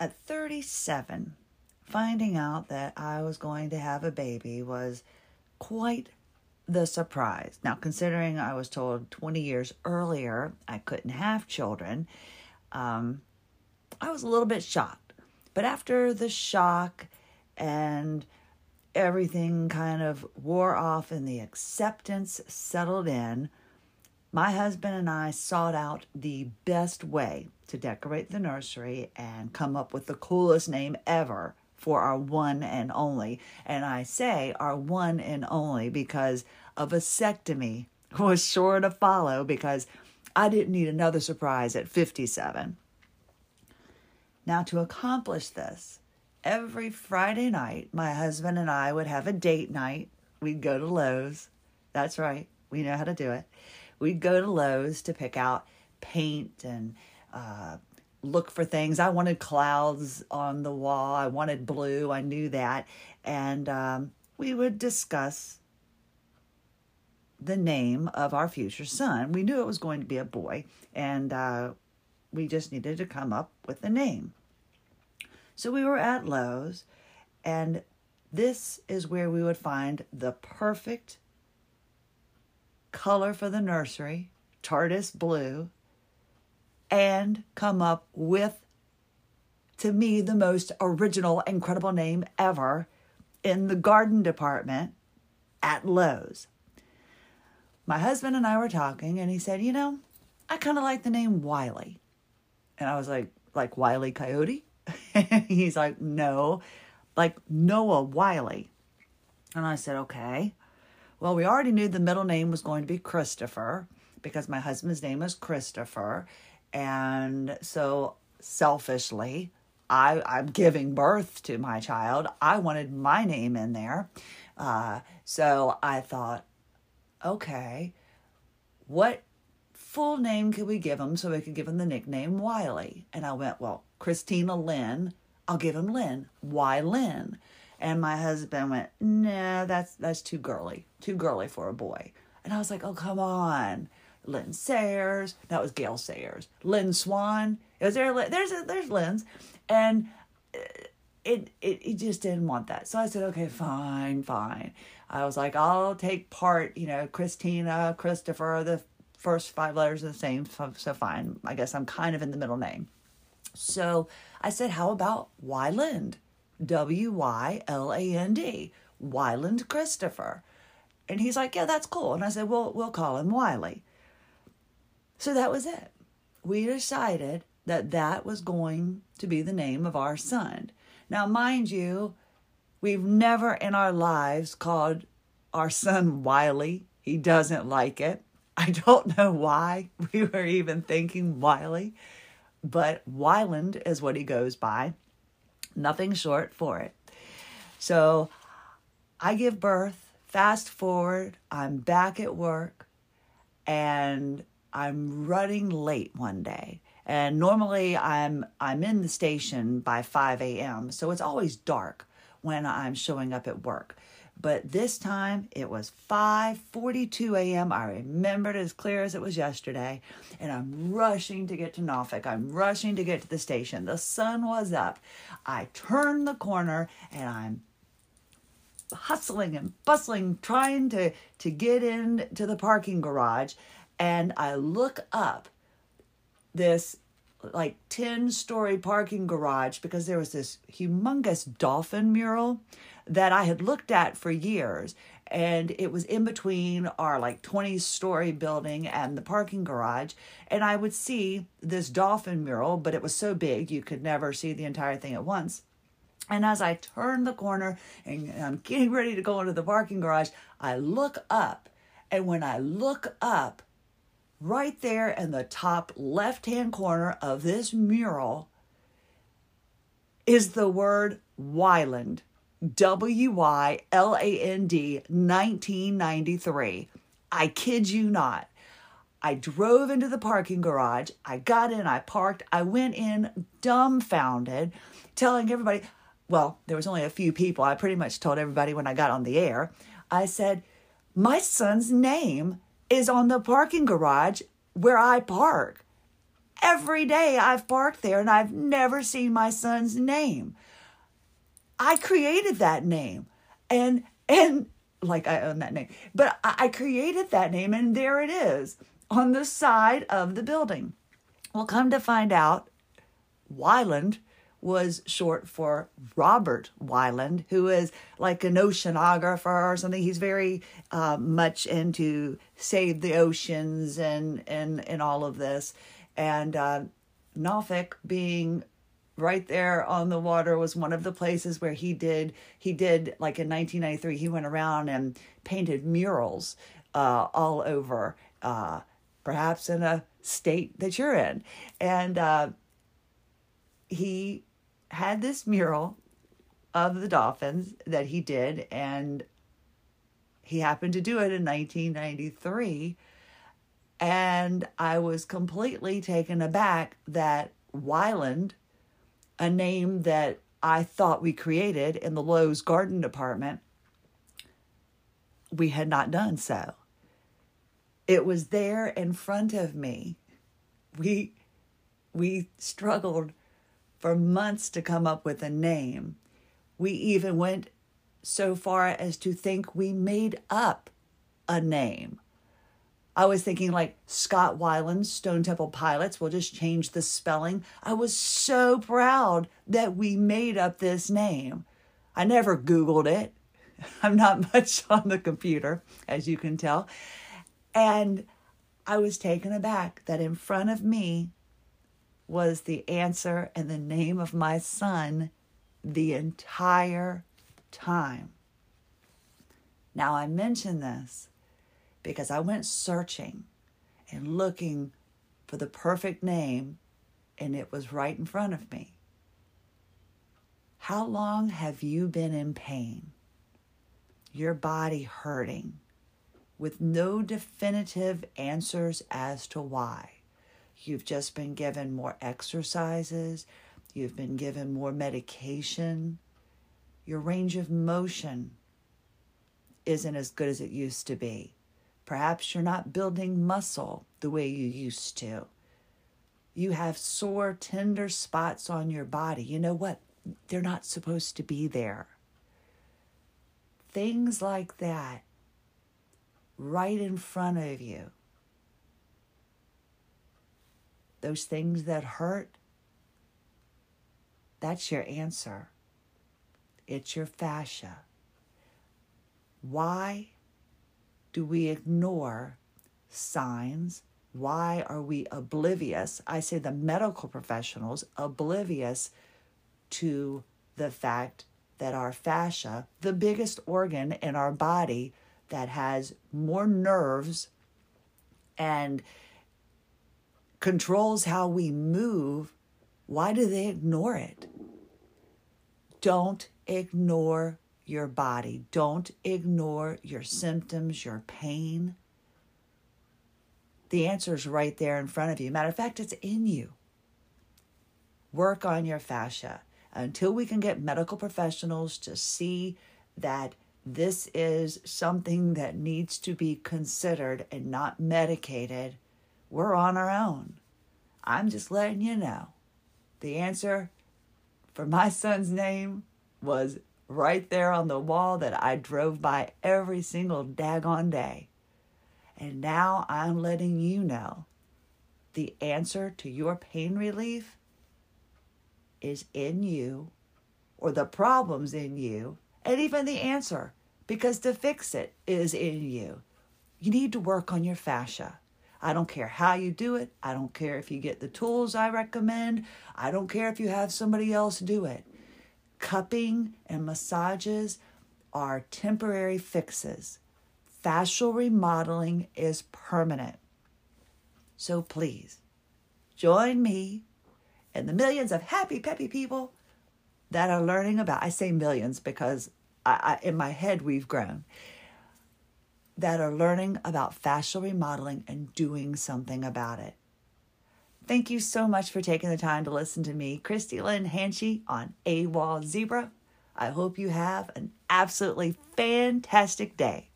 at 37, finding out that I was going to have a baby was quite the surprise. Now, considering I was told 20 years earlier I couldn't have children, um, I was a little bit shocked. But after the shock and everything kind of wore off and the acceptance settled in, my husband and I sought out the best way to decorate the nursery and come up with the coolest name ever for our one and only. And I say our one and only because a vasectomy was sure to follow because I didn't need another surprise at 57. Now, to accomplish this, every Friday night, my husband and I would have a date night. We'd go to Lowe's. That's right, we know how to do it. We'd go to Lowe's to pick out paint and uh, look for things. I wanted clouds on the wall. I wanted blue. I knew that. And um, we would discuss the name of our future son. We knew it was going to be a boy, and uh, we just needed to come up with a name. So we were at Lowe's, and this is where we would find the perfect color for the nursery, TARDIS blue, and come up with, to me, the most original, incredible name ever in the garden department at Lowe's. My husband and I were talking, and he said, You know, I kind of like the name Wiley. And I was like, Like Wiley Coyote? He's like, No, like Noah Wiley. And I said, Okay. Well, we already knew the middle name was going to be Christopher because my husband's name is Christopher. And so selfishly, I, I'm giving birth to my child. I wanted my name in there. Uh, so I thought, okay, what full name could we give him so we could give him the nickname Wiley? And I went, well, Christina Lynn, I'll give him Lynn. Why Lynn? And my husband went, nah, that's that's too girly, too girly for a boy. And I was like, oh come on, Lynn Sayers. That was Gale Sayers. Lynn Swann. Is there? There's there's Lynn's, and uh, it, it it just didn't want that. So I said, okay, fine, fine. I was like, I'll take part. You know, Christina, Christopher. The first five letters are the same, so, so fine. I guess I'm kind of in the middle name. So I said, how about Wyland? W Y L A N D. Wyland Christopher. And he's like, yeah, that's cool. And I said, well, we'll call him Wiley. So that was it. We decided that that was going to be the name of our son. Now, mind you, we've never in our lives called our son Wiley. He doesn't like it. I don't know why we were even thinking Wiley, but Wyland is what he goes by. Nothing short for it. So I give birth, fast forward, I'm back at work, and I'm running late one day. And normally I'm I'm in the station by 5 a.m. So it's always dark when I'm showing up at work. But this time it was 5:42 a.m. I remembered as clear as it was yesterday, and I'm rushing to get to Norfolk. I'm rushing to get to the station. The sun was up. I turn the corner and I'm hustling and bustling trying to to get into the parking garage and I look up this like 10 story parking garage because there was this humongous dolphin mural that I had looked at for years. And it was in between our like 20 story building and the parking garage. And I would see this dolphin mural, but it was so big you could never see the entire thing at once. And as I turn the corner and I'm getting ready to go into the parking garage, I look up. And when I look up, right there in the top left hand corner of this mural is the word Wyland. W Y L A N D 1993. I kid you not. I drove into the parking garage. I got in, I parked, I went in dumbfounded, telling everybody, well, there was only a few people. I pretty much told everybody when I got on the air. I said, My son's name is on the parking garage where I park. every day I've parked there and I've never seen my son's name. I created that name. And and like I own that name. But I created that name and there it is on the side of the building. Well, come to find out, Wyland was short for Robert Wyland, who is like an oceanographer or something. He's very uh, much into save the oceans and and and all of this. And uh, Norfolk being right there on the water was one of the places where he did he did like in 1993 he went around and painted murals uh, all over uh, perhaps in a state that you're in and uh, he had this mural of the dolphins that he did and he happened to do it in 1993 and I was completely taken aback that Wyland, a name that I thought we created in the Lowe's garden department, we had not done so. It was there in front of me. We we struggled for months to come up with a name. We even went so far as to think we made up a name. I was thinking like Scott Weiland, Stone Temple Pilots. We'll just change the spelling. I was so proud that we made up this name. I never Googled it. I'm not much on the computer, as you can tell. And I was taken aback that in front of me was the answer and the name of my son the entire time. Now, I mention this because I went searching and looking for the perfect name, and it was right in front of me. How long have you been in pain? Your body hurting with no definitive answers as to why. You've just been given more exercises, you've been given more medication, your range of motion isn't as good as it used to be. Perhaps you're not building muscle the way you used to. You have sore, tender spots on your body. You know what? They're not supposed to be there. Things like that right in front of you. Those things that hurt, that's your answer. It's your fascia. Why? do we ignore signs? Why are we oblivious? I say the medical professionals oblivious to the fact that our fascia, the biggest organ in our body that has more nerves and controls how we move, why do they ignore it? Don't ignore your body. Don't ignore your symptoms, your pain. The answer is right there in front of you. Matter of fact, it's in you. Work on your fascia until we can get medical professionals to see that this is something that needs to be considered and not medicated. We're on our own. I'm just letting you know. The answer for my son's name was right there on the wall that I drove by every single daggone day. And now I'm letting you know the answer to your pain relief is in you, or the problem's in you, and even the answer, because to fix it is in you. You need to work on your fascia. I don't care how you do it. I don't care if you get the tools I recommend. I don't care if you have somebody else do it. Cupping and massages are temporary fixes. Fascial remodeling is permanent. So please join me and the millions of happy, peppy people that are learning about, I say millions because I, I, in my head we've grown, that are learning about fascial remodeling and doing something about it. Thank you so much for taking the time to listen to me, Christie Lynn Hanchey on AWOL Zebra. I hope you have an absolutely fantastic day.